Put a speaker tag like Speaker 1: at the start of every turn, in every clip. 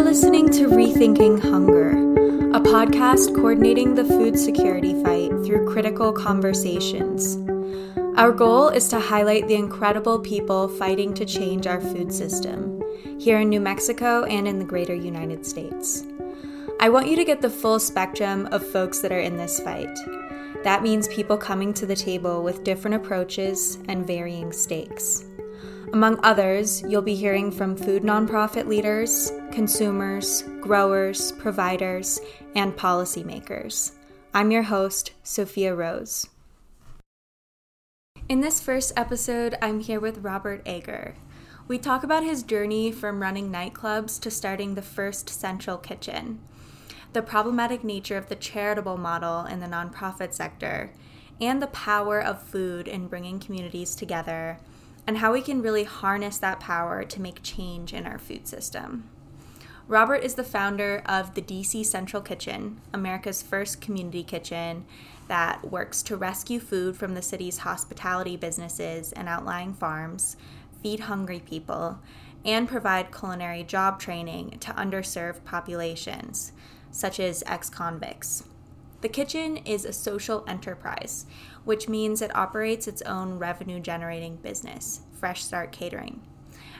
Speaker 1: You're listening to Rethinking Hunger, a podcast coordinating the food security fight through critical conversations. Our goal is to highlight the incredible people fighting to change our food system here in New Mexico and in the greater United States. I want you to get the full spectrum of folks that are in this fight. That means people coming to the table with different approaches and varying stakes. Among others, you'll be hearing from food nonprofit leaders, consumers, growers, providers, and policymakers. I'm your host, Sophia Rose. In this first episode, I'm here with Robert Egger. We talk about his journey from running nightclubs to starting the first central kitchen, the problematic nature of the charitable model in the nonprofit sector, and the power of food in bringing communities together and how we can really harness that power to make change in our food system. Robert is the founder of the DC Central Kitchen, America's first community kitchen that works to rescue food from the city's hospitality businesses and outlying farms, feed hungry people, and provide culinary job training to underserved populations, such as ex convicts. The kitchen is a social enterprise, which means it operates its own revenue generating business, Fresh Start Catering,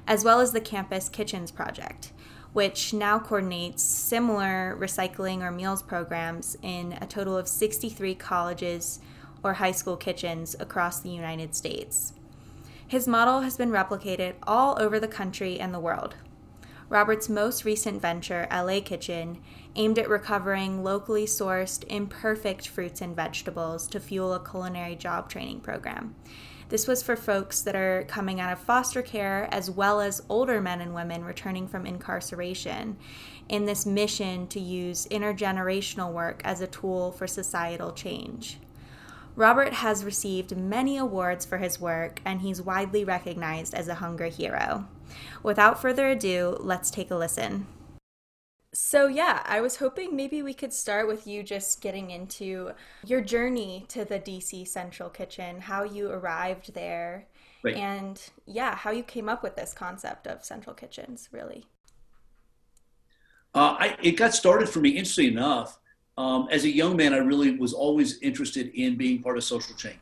Speaker 1: as well as the Campus Kitchens Project, which now coordinates similar recycling or meals programs in a total of 63 colleges or high school kitchens across the United States. His model has been replicated all over the country and the world. Robert's most recent venture, LA Kitchen, aimed at recovering locally sourced, imperfect fruits and vegetables to fuel a culinary job training program. This was for folks that are coming out of foster care as well as older men and women returning from incarceration in this mission to use intergenerational work as a tool for societal change. Robert has received many awards for his work, and he's widely recognized as a hunger hero. Without further ado, let's take a listen. So, yeah, I was hoping maybe we could start with you just getting into your journey to the DC Central Kitchen, how you arrived there, right. and yeah, how you came up with this concept of central kitchens, really.
Speaker 2: Uh, I, it got started for me, interestingly enough. Um, as a young man, I really was always interested in being part of social change.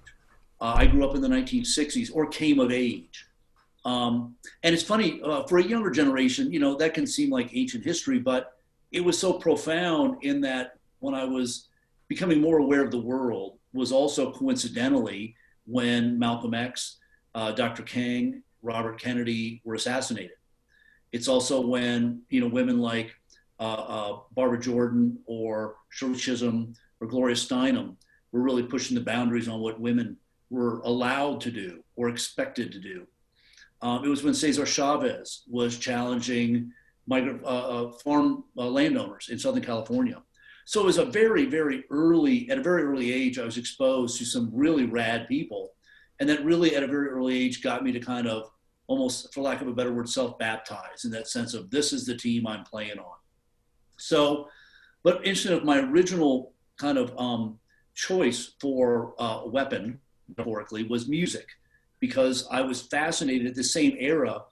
Speaker 2: Uh, I grew up in the 1960s or came of age. Um, and it's funny, uh, for a younger generation, you know, that can seem like ancient history, but it was so profound in that when I was becoming more aware of the world was also coincidentally when Malcolm X, uh, Dr. King, Robert Kennedy were assassinated. It's also when you know women like uh, uh, Barbara Jordan or Shirley Chisholm or Gloria Steinem were really pushing the boundaries on what women were allowed to do or expected to do. Um, it was when Cesar Chavez was challenging uh, uh, farm uh, landowners in Southern California. So it was a very, very early, at a very early age, I was exposed to some really rad people. And that really, at a very early age, got me to kind of almost, for lack of a better word, self baptize in that sense of this is the team I'm playing on. So, but instead of my original kind of um, choice for uh, weapon, metaphorically, was music, because I was fascinated at the same era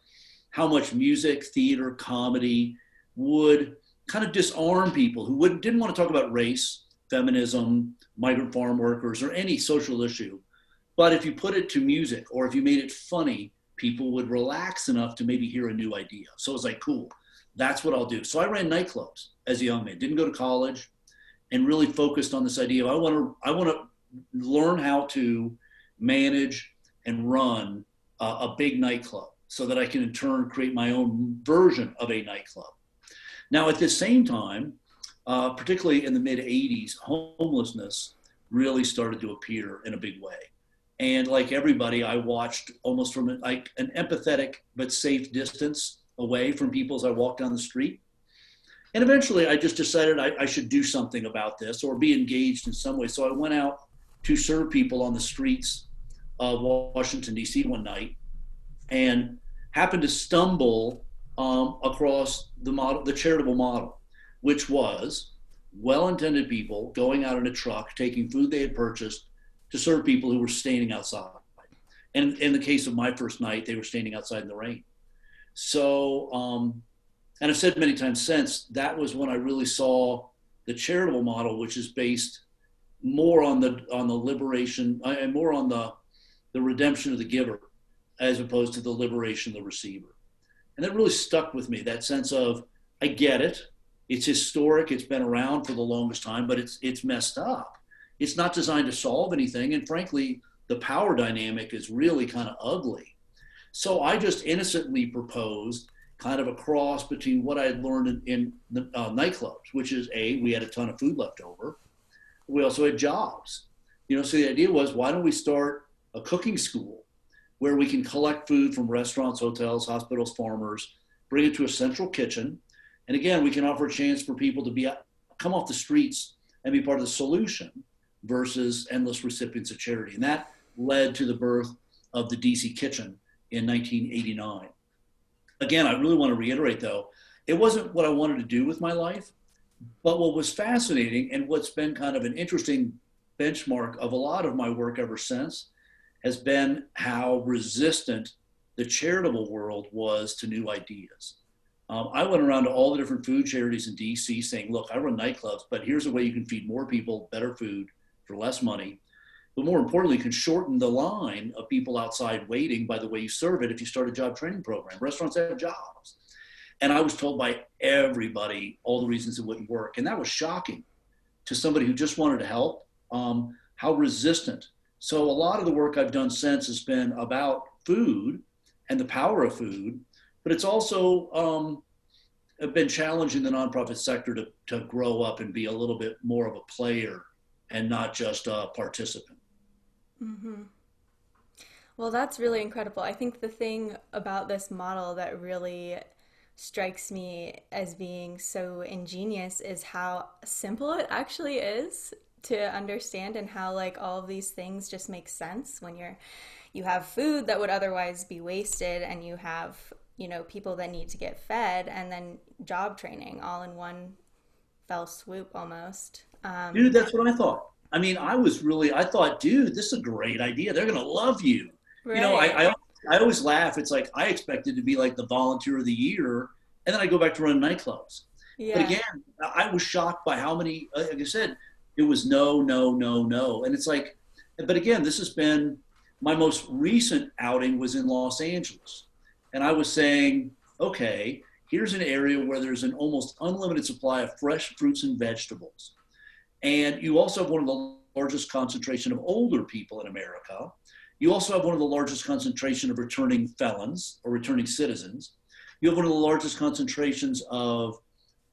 Speaker 2: how much music, theater, comedy would kind of disarm people who would, didn't want to talk about race, feminism, migrant farm workers, or any social issue. But if you put it to music or if you made it funny, people would relax enough to maybe hear a new idea. So it was like, cool, that's what I'll do. So I ran nightclubs as a young man, didn't go to college, and really focused on this idea of I want to I want to learn how to manage and run a, a big nightclub so that I can in turn create my own version of a nightclub. Now, at the same time, uh, particularly in the mid 80s, homelessness really started to appear in a big way. And like everybody, I watched almost from an, like an empathetic but safe distance away from people as I walked down the street. And eventually, I just decided I, I should do something about this or be engaged in some way. So I went out to serve people on the streets of Washington, D.C. one night and happened to stumble um, across the model, the charitable model, which was well-intended people going out in a truck, taking food they had purchased to serve people who were standing outside. And in the case of my first night, they were standing outside in the rain. So um, and I've said many times since that was when I really saw the charitable model, which is based more on the on the liberation and more on the the redemption of the giver as opposed to the liberation of the receiver. And that really stuck with me, that sense of I get it. It's historic, it's been around for the longest time, but it's it's messed up. It's not designed to solve anything. And frankly, the power dynamic is really kind of ugly. So I just innocently proposed kind of a cross between what I had learned in, in the, uh, nightclubs, which is a we had a ton of food left over. We also had jobs, you know. So the idea was, why don't we start a cooking school where we can collect food from restaurants, hotels, hospitals, farmers, bring it to a central kitchen, and again, we can offer a chance for people to be come off the streets and be part of the solution versus endless recipients of charity, and that led to the birth of the DC Kitchen in 1989 again, I really want to reiterate though, it wasn't what I wanted to do with my life, but what was fascinating and what's been kind of an interesting benchmark of a lot of my work ever since has been how resistant the charitable world was to new ideas. Um, I went around to all the different food charities in DC saying, look, I run nightclubs, but here's a way you can feed more people better food for less money but more importantly, you can shorten the line of people outside waiting by the way you serve it if you start a job training program. Restaurants have jobs. And I was told by everybody all the reasons it wouldn't work. And that was shocking to somebody who just wanted to help, um, how resistant. So a lot of the work I've done since has been about food and the power of food, but it's also um, been challenging the nonprofit sector to, to grow up and be a little bit more of a player and not just a participant.
Speaker 1: Mm-hmm. Well, that's really incredible. I think the thing about this model that really strikes me as being so ingenious is how simple it actually is to understand and how like all of these things just make sense when you're you have food that would otherwise be wasted and you have you know people that need to get fed and then job training all in one fell swoop almost
Speaker 2: um, dude that's what i thought I mean, I was really, I thought, dude, this is a great idea. They're to love you. Right. You know, I, I, I always laugh. It's like, I expected to be like the volunteer of the year. And then I go back to run nightclubs. Yeah. But again, I was shocked by how many, like I said, it was no, no, no, no. And it's like, but again, this has been my most recent outing was in Los Angeles. And I was saying, okay, here's an area where there's an almost unlimited supply of fresh fruits and vegetables. And you also have one of the largest concentration of older people in America. You also have one of the largest concentration of returning felons or returning citizens. You have one of the largest concentrations of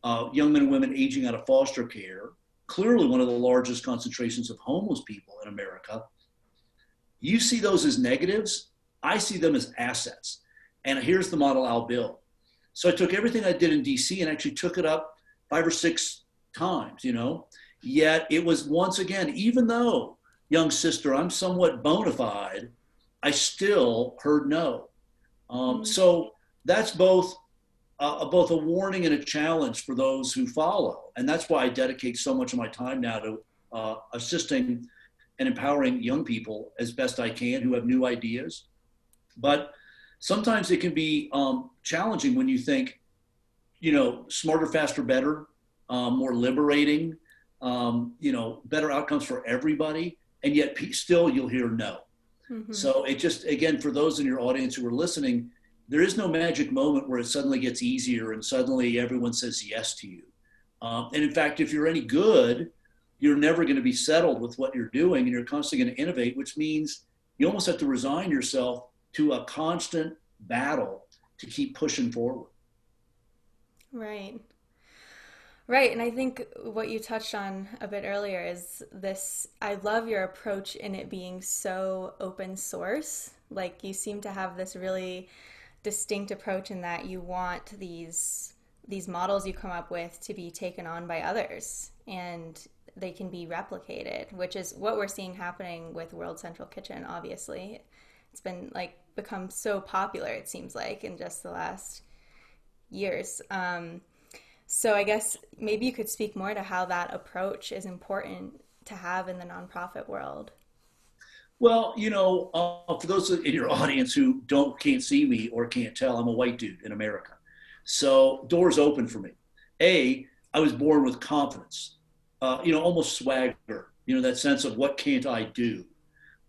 Speaker 2: uh, young men and women aging out of foster care. Clearly, one of the largest concentrations of homeless people in America. You see those as negatives. I see them as assets. And here's the model I'll build. So I took everything I did in DC and actually took it up five or six times, you know. Yet it was once again, even though, young sister, I'm somewhat bona fide, I still heard no. Um, mm-hmm. So that's both uh, both a warning and a challenge for those who follow, and that's why I dedicate so much of my time now to uh, assisting and empowering young people as best I can who have new ideas. But sometimes it can be um, challenging when you think, you know, smarter, faster, better, um, more liberating, um, you know, better outcomes for everybody, and yet still you'll hear no. Mm-hmm. So it just again for those in your audience who are listening, there is no magic moment where it suddenly gets easier and suddenly everyone says yes to you. Um, and in fact, if you're any good, you're never going to be settled with what you're doing, and you're constantly going to innovate, which means you almost have to resign yourself to a constant battle to keep pushing forward.
Speaker 1: Right. Right. And I think what you touched on a bit earlier is this I love your approach in it being so open source. Like you seem to have this really distinct approach in that you want these these models you come up with to be taken on by others and they can be replicated, which is what we're seeing happening with World Central Kitchen, obviously. It's been like become so popular, it seems like, in just the last years. Um, so I guess maybe you could speak more to how that approach is important to have in the nonprofit world.
Speaker 2: Well, you know, uh, for those in your audience who don't can't see me or can't tell, I'm a white dude in America. So doors open for me. A, I was born with confidence, uh, you know, almost swagger, you know, that sense of what can't I do?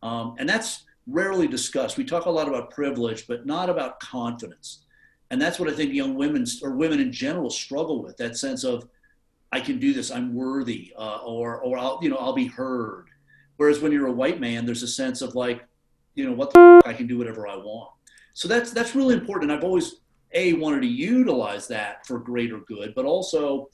Speaker 2: Um, and that's rarely discussed. We talk a lot about privilege, but not about confidence. And that's what I think young women or women in general struggle with that sense of, I can do this, I'm worthy, uh, or, or I'll, you know, I'll be heard. Whereas when you're a white man, there's a sense of like, you know, what the f- I can do whatever I want. So that's, that's really important. And I've always, A, wanted to utilize that for greater good, but also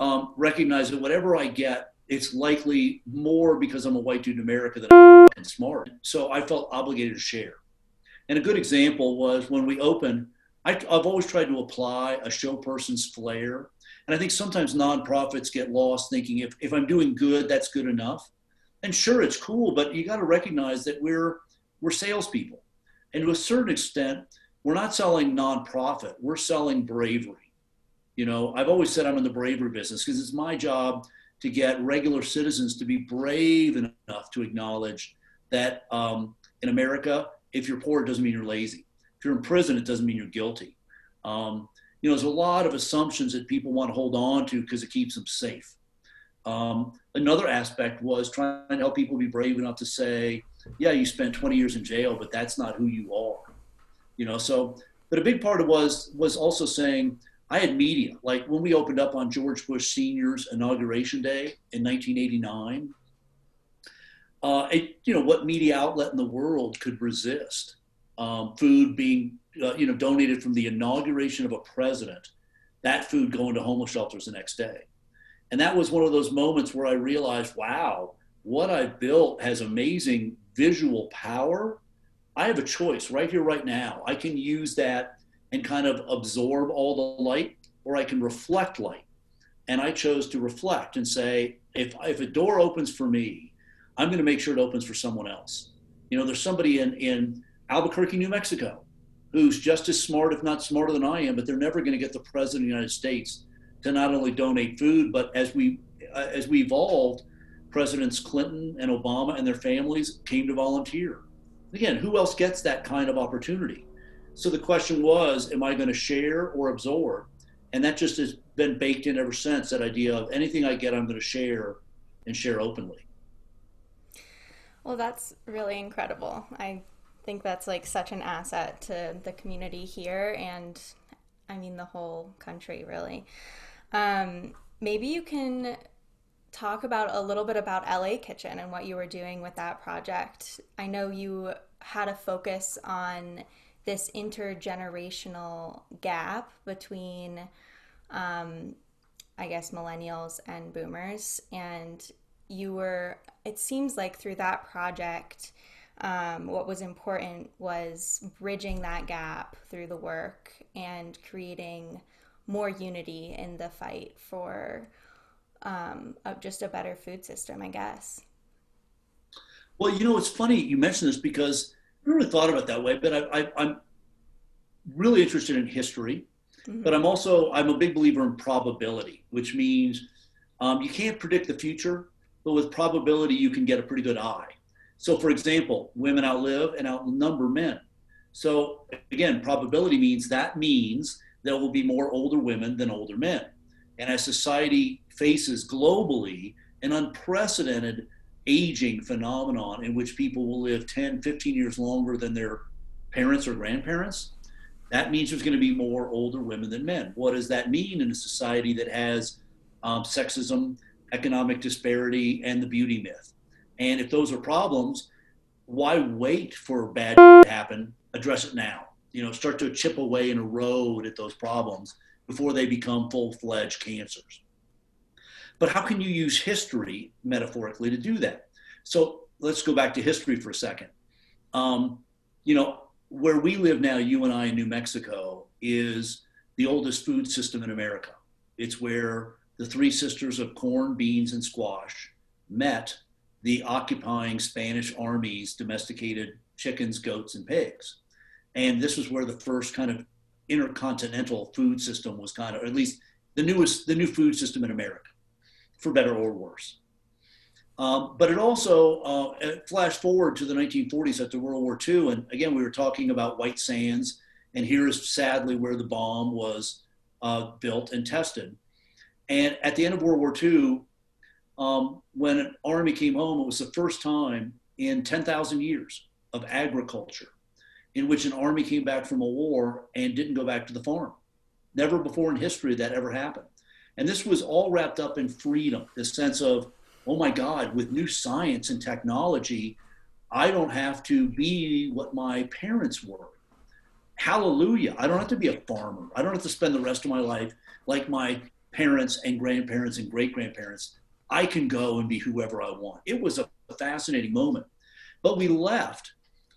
Speaker 2: um, recognize that whatever I get, it's likely more because I'm a white dude in America than I'm smart. So I felt obligated to share. And a good example was when we opened, I, have always tried to apply a show person's flair. And I think sometimes nonprofits get lost thinking if, if I'm doing good, that's good enough. And sure, it's cool, but you got to recognize that we're we're salespeople, and to a certain extent, we're not selling nonprofit. We're selling bravery. You know, I've always said I'm in the bravery business because it's my job to get regular citizens to be brave enough to acknowledge that um, in America, if you're poor, it doesn't mean you're lazy. If you're in prison, it doesn't mean you're guilty. Um, you know, there's a lot of assumptions that people want to hold on to because it keeps them safe. Um, another aspect was trying to help people be brave enough to say, yeah, you spent 20 years in jail, but that's not who you are. You know, so, but a big part of was was also saying I had media. Like when we opened up on George Bush Senior's inauguration day in 1989, uh, it, you know, what media outlet in the world could resist um, food being, uh, you know, donated from the inauguration of a president, that food going to homeless shelters the next day. And that was one of those moments where I realized, wow, what I've built has amazing visual power. I have a choice right here, right now. I can use that and kind of absorb all the light, or I can reflect light. And I chose to reflect and say, if, if a door opens for me, I'm going to make sure it opens for someone else. You know, there's somebody in, in Albuquerque, New Mexico, who's just as smart, if not smarter than I am, but they're never going to get the president of the United States to not only donate food, but as we uh, as we evolved, Presidents Clinton and Obama and their families came to volunteer. Again, who else gets that kind of opportunity? So the question was, am I going to share or absorb? And that just has been baked in ever since. That idea of anything I get, I'm going to share and share openly.
Speaker 1: Well, that's really incredible. I think that's like such an asset to the community here and I mean the whole country, really. Um, maybe you can talk about a little bit about LA Kitchen and what you were doing with that project. I know you had a focus on this intergenerational gap between, um, I guess, millennials and boomers. And you were, it seems like through that project, um, what was important was bridging that gap through the work and creating more unity in the fight for um, just a better food system, I guess.
Speaker 2: Well, you know, it's funny you mentioned this because I never thought about it that way, but I, am really interested in history, mm-hmm. but I'm also I'm a big believer in probability, which means um, you can't predict the future, but with probability you can get a pretty good eye. So, for example, women outlive and outnumber men. So, again, probability means that means there will be more older women than older men. And as society faces globally an unprecedented aging phenomenon in which people will live 10, 15 years longer than their parents or grandparents, that means there's going to be more older women than men. What does that mean in a society that has um, sexism, economic disparity, and the beauty myth? And if those are problems, why wait for bad to happen? Address it now you know, start to chip away and erode at those problems before they become full-fledged cancers. But how can you use history metaphorically to do that? So let's go back to history for a second. Um, you know, where we live now, you and I in New Mexico, is the oldest food system in America. It's where the three sisters of corn, beans, and squash met the occupying Spanish armies domesticated chickens, goats, and pigs and this was where the first kind of intercontinental food system was kind of, or at least the newest, the new food system in America, for better or worse. Um, but it also uh, flashed forward to the 1940s after World War II, and again we were talking about White Sands, and here's sadly where the bomb was uh, built and tested. And at the end of World War II, um, when an army came home, it was the first time in 10,000 years of agriculture in which an army came back from a war and didn't go back to the farm. Never before in history that ever happened. And this was all wrapped up in freedom, this sense of, oh my God, with new science and technology, I don't have to be what my parents were. Hallelujah. I don't have to be a farmer. I don't have to spend the rest of my life like my parents and grandparents and great grandparents. I can go and be whoever I want. It was a fascinating moment. But we left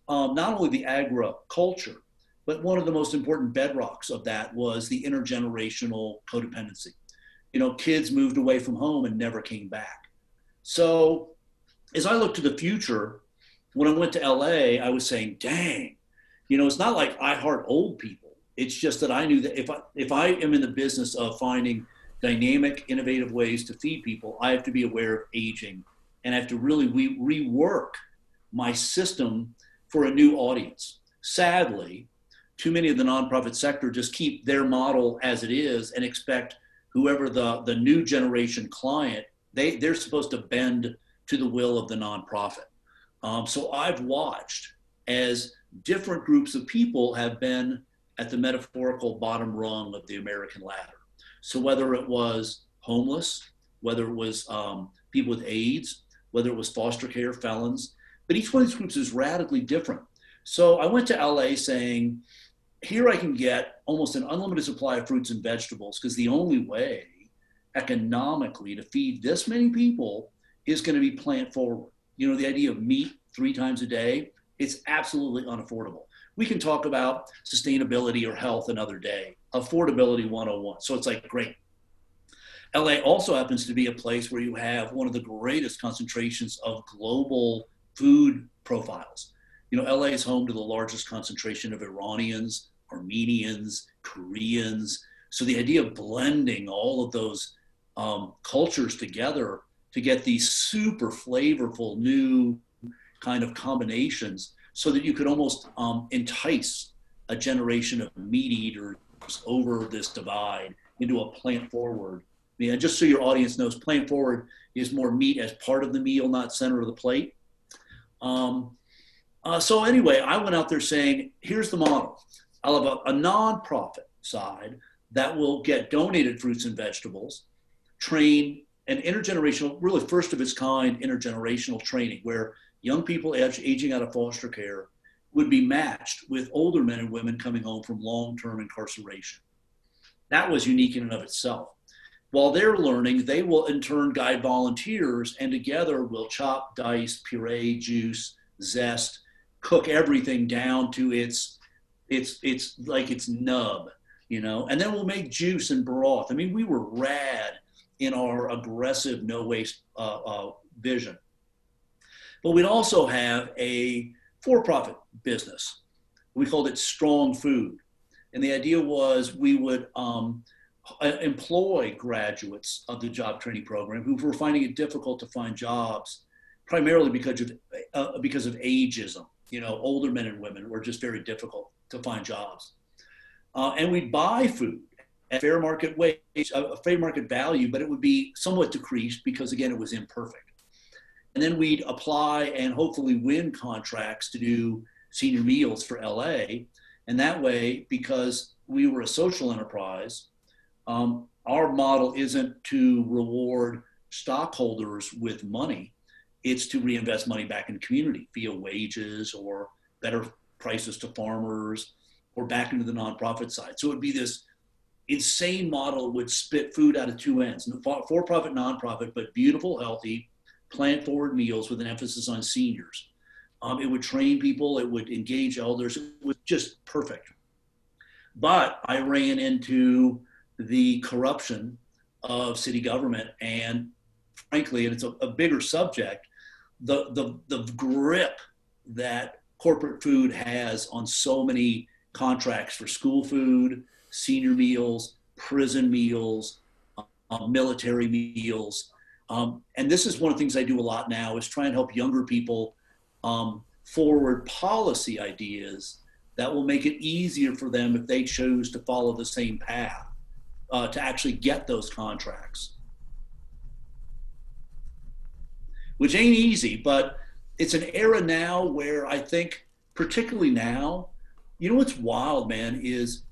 Speaker 2: um, not only the agri culture, but one of the most important bedrocks of that was the intergenerational codependency. You know, kids moved away from home and never came back. So as I look to the future, when I went to LA, I was saying, dang, you know, it's not like I heart old people. It's just that I knew that if I if I am in the business of finding dynamic, innovative ways to feed people, I have to be aware of aging and I have to really re- rework my system for a new audience. Sadly, too many of the nonprofit sector just keep their model as it is and expect whoever the, the new generation client, they, they're supposed to bend to the will of the nonprofit. Um, so I've watched as different groups of people have been at the metaphorical bottom rung of the American ladder. So whether it was homeless, whether it was um, people with AIDS, whether it was foster care felons, but each one of these groups is radically different. So I went to LA saying, here I can get almost an unlimited supply of fruits and vegetables because the only way economically to feed this many people is going to be plant forward. You know, the idea of meat three times a day, it's absolutely unaffordable. We can talk about sustainability or health another day, affordability 101. So it's like, great. LA also happens to be a place where you have one of the greatest concentrations of global food profiles. You know, LA is home to the largest concentration of Iranians, Armenians, Koreans. So the idea of blending all of those um, cultures together to get these super flavorful new kind of combinations so that you could almost um, entice a generation of meat eaters over this divide into a plant forward. I mean, just so your audience knows, plant forward is more meat as part of the meal, not center of the plate. Um, uh, so anyway, I went out there saying, here's the model. I'll have a, a nonprofit side that will get donated fruits and vegetables, train an intergenerational, really first of its kind intergenerational training where young people aging out of foster care would be matched with older men and women coming home from long-term incarceration. That was unique in and of itself. While they're learning, they will in turn guide volunteers and together will chop, dice, puree, juice, zest, cook everything down to its it's it's like its nub, you know, and then we'll make juice and broth. I mean, we were rad in our aggressive no waste uh, uh, vision. But we'd also have a for profit business. We called it Strong Food. And the idea was we would um, employ graduates of the job training program who were finding it difficult to find jobs, primarily because of uh, because of ageism. You know, older men and women were just very difficult to find jobs, uh, and we'd buy food at fair market wage, a fair market value, but it would be somewhat decreased because again it was imperfect. And then we'd apply and hopefully win contracts to do senior meals for LA, and that way because we were a social enterprise um, our model isn't to reward stockholders with money, it's to reinvest money back in the community via wages or better prices to farmers or back into the nonprofit side. So it would be this insane model would spit food out of two ends for profit, nonprofit, but beautiful, healthy, plant forward meals with an emphasis on seniors. Um, it would train people, it would engage elders. It was just perfect. But I ran into the corruption of city government and frankly, and it's a, a bigger subject, the, the, the grip that corporate food has on so many contracts for school food, senior meals, prison meals, uh, military meals. Um, and this is one of the things I do a lot now is try and help younger people um, forward policy ideas that will make it easier for them if they chose to follow the same path uh, to actually get those contracts, which ain't easy, but it's an era now where I think, particularly now, you know what's wild, man, is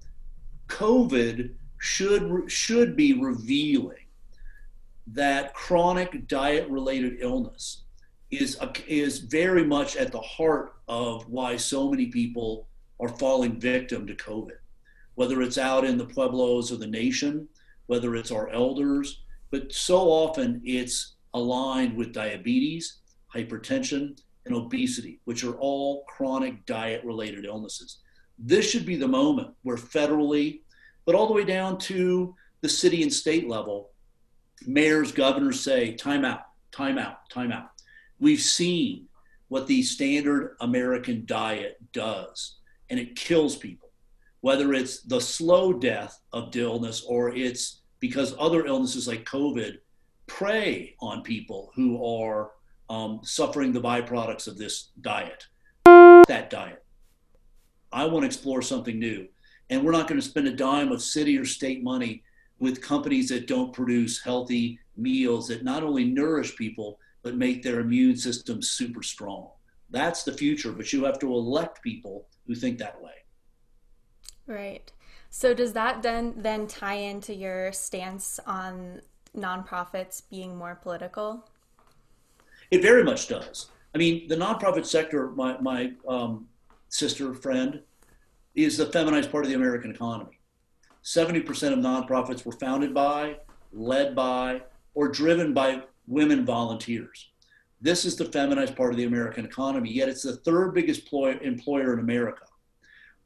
Speaker 2: COVID should should be revealing that chronic diet related illness is is very much at the heart of why so many people are falling victim to COVID, whether it's out in the pueblos of the nation, whether it's our elders, but so often it's aligned with diabetes, hypertension, and obesity, which are all chronic diet related illnesses. This should be the moment where federally, but all the way down to the city and state level, mayors, governors say, time out, time out, time out. We've seen what the standard American diet does, and it kills people, whether it's the slow death of illness or it's because other illnesses like COVID prey on people who are um, suffering the byproducts of this diet. That diet. I want to explore something new. And we're not going to spend a dime of city or state money with companies that don't produce healthy meals that not only nourish people, but make their immune system super strong. That's the future, but you have to elect people who think that way.
Speaker 1: Right. So does that then then tie into your stance on nonprofits being more political?
Speaker 2: It very much does. I mean, the nonprofit sector, my, my um, sister friend, is the feminized part of the American economy. 70% of nonprofits were founded by, led by, or driven by women volunteers. This is the feminized part of the American economy, yet it's the third biggest ploy- employer in America.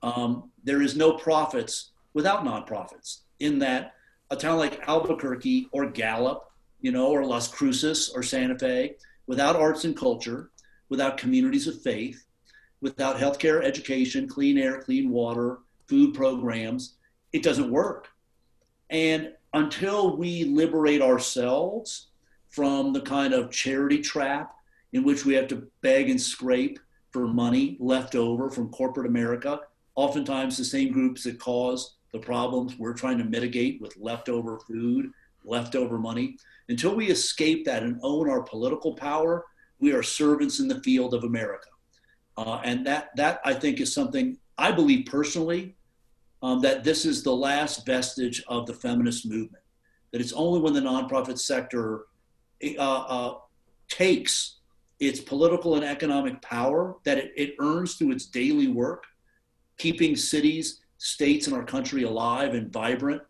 Speaker 2: Um, there is no profits without nonprofits, in that a town like Albuquerque or Gallup, you know, or Las Cruces or Santa Fe, without arts and culture, without communities of faith, without healthcare, education, clean air, clean water, food programs, it doesn't work. And until we liberate ourselves from the kind of charity trap in which we have to beg and scrape for money left over from corporate America, oftentimes the same groups that cause the problems we're trying to mitigate with leftover food, leftover money. Until we escape that and own our political power, we are servants in the field of America. Uh, and that, that I think is something I believe personally um, that this is the last vestige of the feminist movement. That it's only when the nonprofit sector uh, uh, takes its political and economic power that it, it earns through its daily work, keeping cities, states and our country alive and vibrant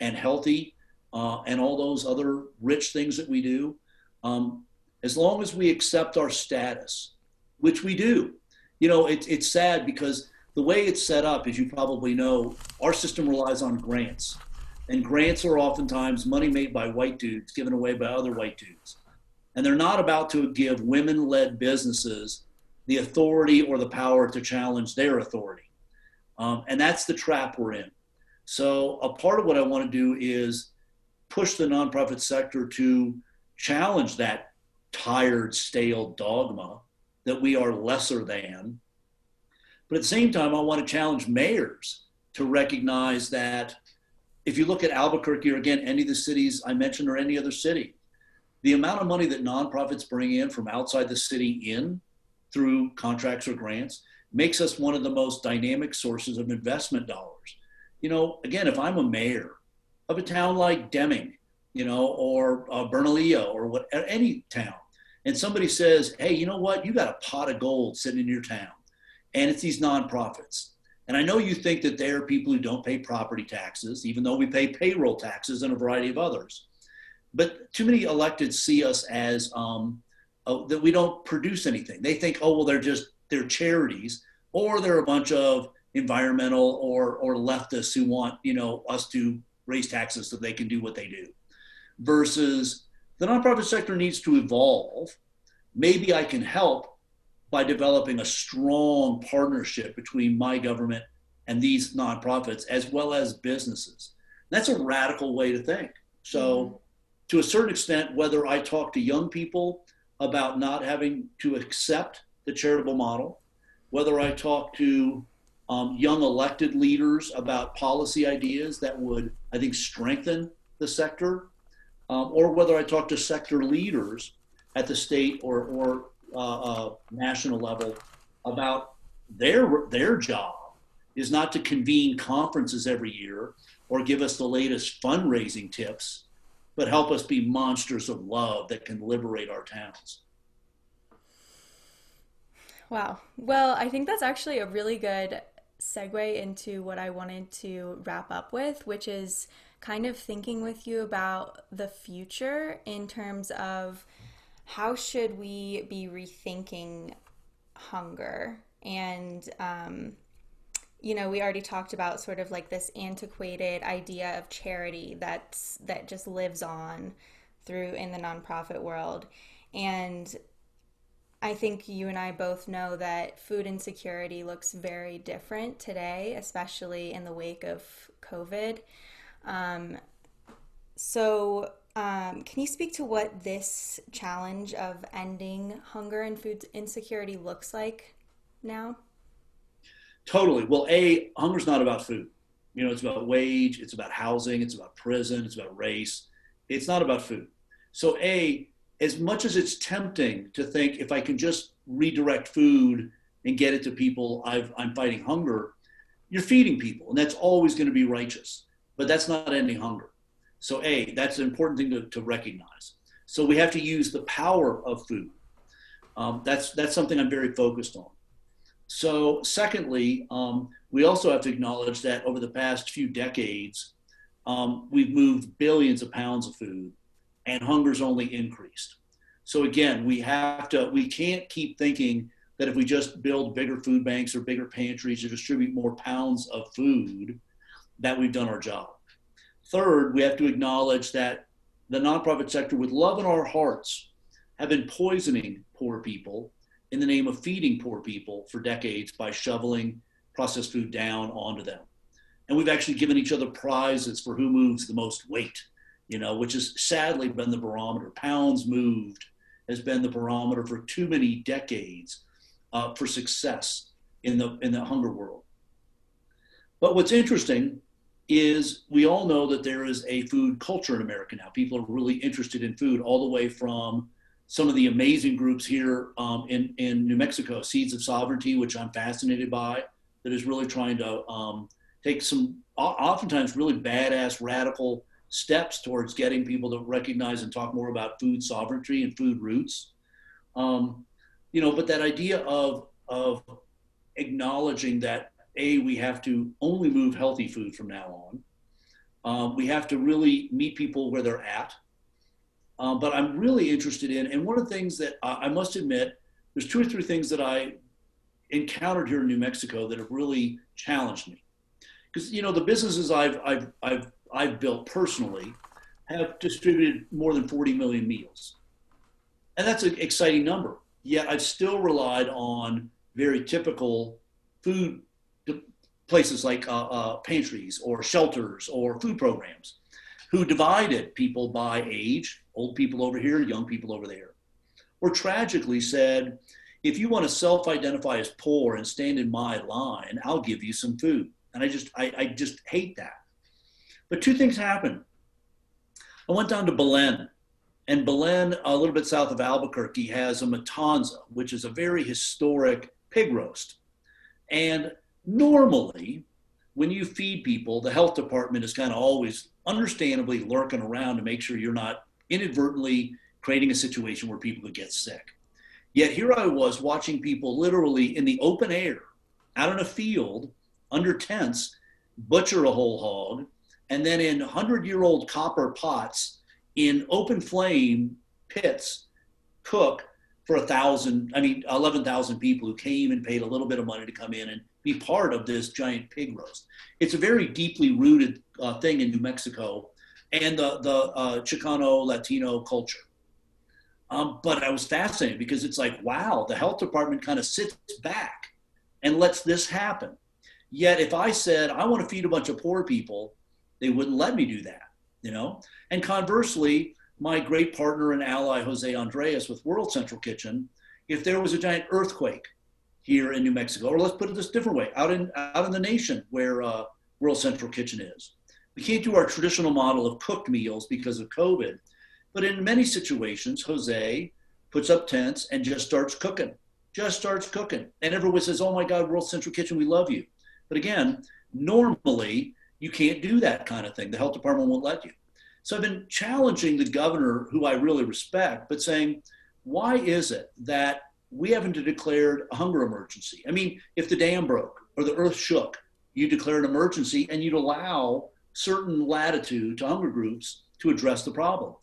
Speaker 2: and healthy, uh, and all those other rich things that we do. Um, as long as we accept our status, which we do, you know, it, it's sad because the way it's set up, as you probably know, our system relies on grants. And grants are oftentimes money made by white dudes given away by other white dudes. And they're not about to give women led businesses the authority or the power to challenge their authority. Um, and that's the trap we're in. So, a part of what I want to do is push the nonprofit sector to challenge that tired, stale dogma that we are lesser than. But at the same time, I want to challenge mayors to recognize that if you look at Albuquerque or again, any of the cities I mentioned or any other city, the amount of money that nonprofits bring in from outside the city in through contracts or grants makes us one of the most dynamic sources of investment dollars. You know, again, if I'm a mayor of a town like Deming, you know, or uh, Bernalillo or what, any town, and somebody says, hey, you know what? You got a pot of gold sitting in your town, and it's these nonprofits. And I know you think that they are people who don't pay property taxes, even though we pay payroll taxes and a variety of others. But too many electeds see us as um, uh, that we don't produce anything. They think, oh, well, they're just they're charities, or they're a bunch of environmental or or leftists who want you know us to raise taxes so they can do what they do. Versus the nonprofit sector needs to evolve. Maybe I can help by developing a strong partnership between my government and these nonprofits as well as businesses. That's a radical way to think. So, mm-hmm. to a certain extent, whether I talk to young people about not having to accept the charitable model, whether I talk to um, young elected leaders about policy ideas that would, I think, strengthen the sector, um, or whether I talk to sector leaders at the state or, or uh, uh, national level about their their job is not to convene conferences every year or give us the latest fundraising tips, but help us be monsters of love that can liberate our towns.
Speaker 1: Wow. Well, I think that's actually a really good segue into what I wanted to wrap up with, which is kind of thinking with you about the future in terms of how should we be rethinking hunger and um, you know we already talked about sort of like this antiquated idea of charity that's that just lives on through in the nonprofit world and I think you and I both know that food insecurity looks very different today, especially in the wake of COVID. Um, so, um, can you speak to what this challenge of ending hunger and food insecurity looks like now?
Speaker 2: Totally. Well, A, hunger's not about food. You know, it's about wage, it's about housing, it's about prison, it's about race. It's not about food. So, A, as much as it's tempting to think if I can just redirect food and get it to people, i am fighting hunger, you're feeding people, and that's always going to be righteous. But that's not ending hunger. So, A, that's an important thing to, to recognize. So, we have to use the power of food. Um, that's, that's something I'm very focused on. So, secondly, um, we also have to acknowledge that over the past few decades, um, we've moved billions of pounds of food and hunger's only increased. So again, we have to, we can't keep thinking that if we just build bigger food banks or bigger pantries to distribute more pounds of food, that we've done our job. Third, we have to acknowledge that the nonprofit sector, with love in our hearts, have been poisoning poor people in the name of feeding poor people for decades by shoveling processed food down onto them. And we've actually given each other prizes for who moves the most weight you know, which has sadly been the barometer. Pounds moved has been the barometer for too many decades uh, for success in the in the hunger world. But what's interesting is we all know that there is a food culture in America now. People are really interested in food, all the way from some of the amazing groups here um, in in New Mexico, Seeds of Sovereignty, which I'm fascinated by, that is really trying to um, take some oftentimes really badass radical steps towards getting people to recognize and talk more about food sovereignty and food roots. Um, you know, but that idea of of acknowledging that a we have to only move healthy food from now on. Um, we have to really meet people where they're at. Um, but I'm really interested in, and one of the things that I, I must admit, there's two or three things that I encountered here in New Mexico that have really challenged me. Because you know the businesses I've I've I've I've built personally have distributed more than 40 million meals. And that's an exciting number. Yet I've still relied on very typical food places like uh, uh, pantries or shelters or food programs who divided people by age, old people over here, young people over there, or tragically said, if you want to self identify as poor and stand in my line, I'll give you some food. And I just, I, I just hate that. But two things happened. I went down to Belen, and Belen, a little bit south of Albuquerque, has a matanza, which is a very historic pig roast. And normally, when you feed people, the health department is kind of always understandably lurking around to make sure you're not inadvertently creating a situation where people could get sick. Yet here I was watching people literally in the open air, out in a field, under tents, butcher a whole hog, and then in 100 year old copper pots in open flame pits cook for a thousand, I mean, 11,000 people who came and paid a little bit of money to come in and be part of this giant pig roast. It's a very deeply rooted uh, thing in New Mexico and the, the uh, Chicano Latino culture. Um, but I was fascinated because it's like, wow, the health department kind of sits back and lets this happen. Yet if I said, I want to feed a bunch of poor people, they wouldn't let me do that, you know? And conversely, my great partner and ally, Jose Andres, with World Central Kitchen, if there was a giant earthquake here in New Mexico, or let's put it this different way, out in out in the nation where uh, World Central Kitchen is. We can't do our traditional model of cooked meals because of COVID, but in many situations, Jose puts up tents and just starts cooking, just starts cooking, and everyone says, "Oh my God, World Central Kitchen, we love you." But again, normally you can't do that kind of thing. The health department won't let you. So I've been challenging the governor, who I really respect, but saying, why is it that we haven't declared a hunger emergency? I mean, if the dam broke or the earth shook, you declare an emergency and you'd allow certain latitude to hunger groups to address the problem.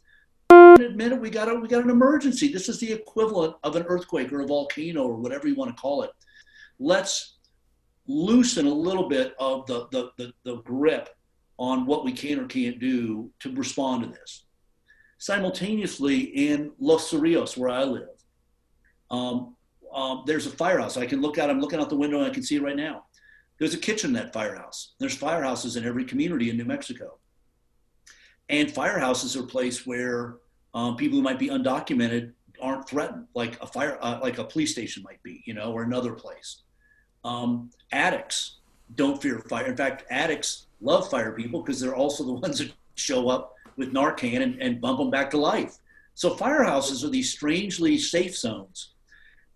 Speaker 2: Admit it, we got a, we got an emergency. This is the equivalent of an earthquake or a volcano or whatever you want to call it. Let's loosen a little bit of the, the, the, the grip on what we can or can't do to respond to this. Simultaneously, in Los Cerrillos, where I live, um, um, there's a firehouse. I can look out, I'm looking out the window and I can see it right now. There's a kitchen in that firehouse. There's firehouses in every community in New Mexico. And firehouses are a place where um, people who might be undocumented aren't threatened, like a fire, uh, like a police station might be, you know, or another place. Um, addicts don't fear fire. In fact, addicts love fire people because they're also the ones that show up with Narcan and, and bump them back to life. So firehouses are these strangely safe zones.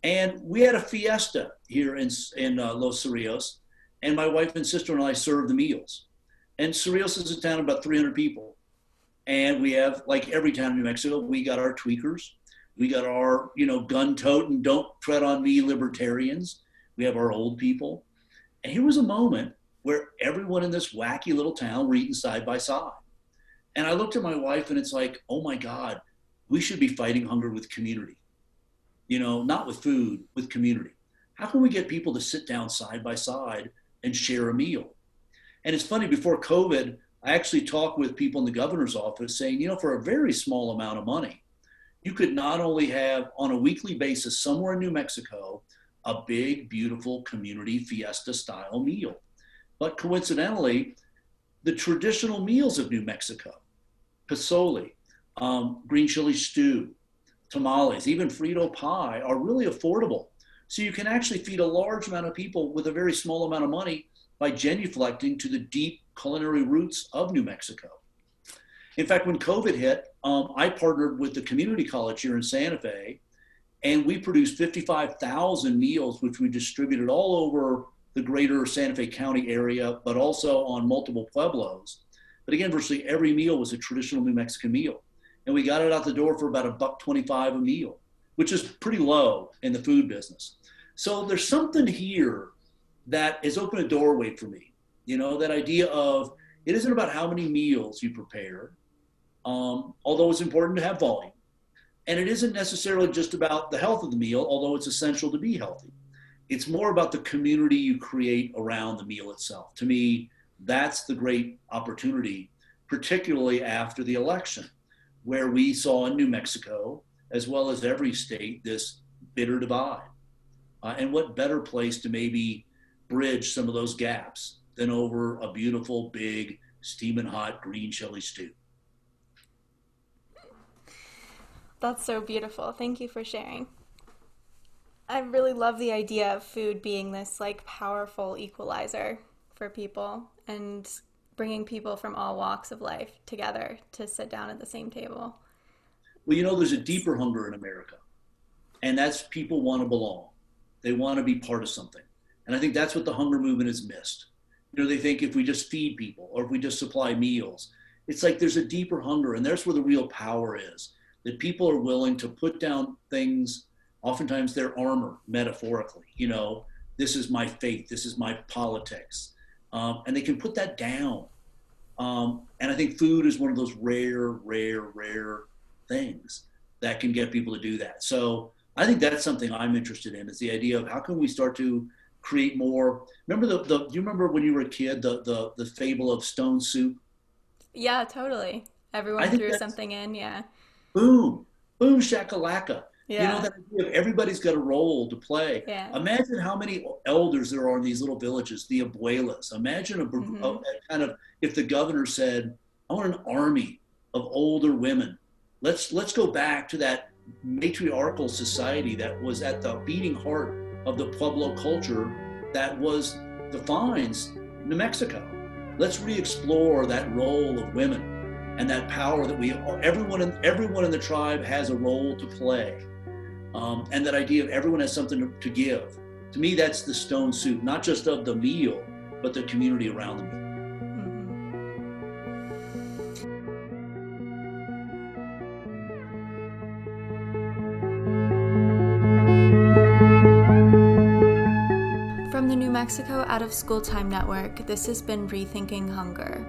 Speaker 2: And we had a fiesta here in, in uh, Los Cerrillos, and my wife and sister and I served the meals. And Cerrillos is a town of about 300 people. And we have, like every town in New Mexico, we got our tweakers. We got our, you know, gun toting, don't tread on me libertarians. We have our old people. And here was a moment where everyone in this wacky little town were eating side by side. And I looked at my wife and it's like, oh my God, we should be fighting hunger with community. You know, not with food, with community. How can we get people to sit down side by side and share a meal? And it's funny, before COVID, I actually talked with people in the governor's office saying, you know, for a very small amount of money, you could not only have on a weekly basis somewhere in New Mexico a big, beautiful community fiesta style meal. But coincidentally, the traditional meals of New Mexico, pozole, um, green chili stew, tamales, even Frito pie are really affordable. So you can actually feed a large amount of people with a very small amount of money by genuflecting to the deep culinary roots of New Mexico. In fact, when COVID hit, um, I partnered with the community college here in Santa Fe, and we produced 55,000 meals, which we distributed all over the greater Santa Fe County area, but also on multiple pueblos. But again, virtually every meal was a traditional New Mexican meal. And we got it out the door for about a buck 25 a meal, which is pretty low in the food business. So there's something here that has opened a doorway for me. You know, that idea of it isn't about how many meals you prepare, um, although it's important to have volume. And it isn't necessarily just about the health of the meal, although it's essential to be healthy it's more about the community you create around the meal itself. To me, that's the great opportunity, particularly after the election, where we saw in New Mexico, as well as every state, this bitter divide. Uh, and what better place to maybe bridge some of those gaps than over a beautiful, big, steaming hot green chili stew?
Speaker 1: That's so beautiful. Thank you for sharing. I really love the idea of food being this like powerful equalizer for people and bringing people from all walks of life together to sit down at the same table.
Speaker 2: Well, you know, there's a deeper hunger in America, and that's people want to belong. They want to be part of something. And I think that's what the hunger movement has missed. You know, they think if we just feed people or if we just supply meals, it's like there's a deeper hunger, and there's where the real power is that people are willing to put down things oftentimes their armor metaphorically you know this is my faith this is my politics um, and they can put that down. Um, and i think food is one of those rare rare rare things that can get people to do that. So i think that's something i'm interested in is the idea of how can we start to create more. Remember the, the do you remember when you were a kid the the, the fable of stone soup?
Speaker 1: Yeah totally. Everyone threw something in yeah
Speaker 2: boom boom shakalaka yeah. You know, that idea of everybody's got a role to play.
Speaker 1: Yeah.
Speaker 2: Imagine how many elders there are in these little villages, the abuelas. Imagine a, mm-hmm. a, a kind of if the governor said, "I want an army of older women. Let's let's go back to that matriarchal society that was at the beating heart of the Pueblo culture that was defines New Mexico. Let's re-explore that role of women and that power that we everyone in everyone in the tribe has a role to play, um, and that idea of everyone has something to, to give. To me, that's the stone soup, not just of the meal, but the community around the meal.
Speaker 1: From the New Mexico Out of School Time Network, this has been Rethinking Hunger.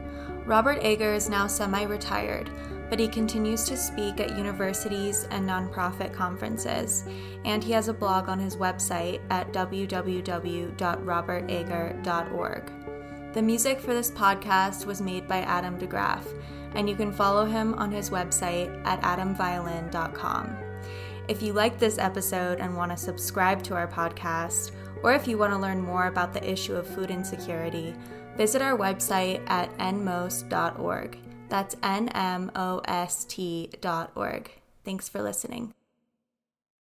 Speaker 1: Robert Egger is now semi retired, but he continues to speak at universities and nonprofit conferences, and he has a blog on his website at www.robertegger.org. The music for this podcast was made by Adam DeGraff, and you can follow him on his website at adamviolin.com. If you liked this episode and want to subscribe to our podcast, or if you want to learn more about the issue of food insecurity, visit our website at nmost.org. That's N M O S T.org. Thanks for listening.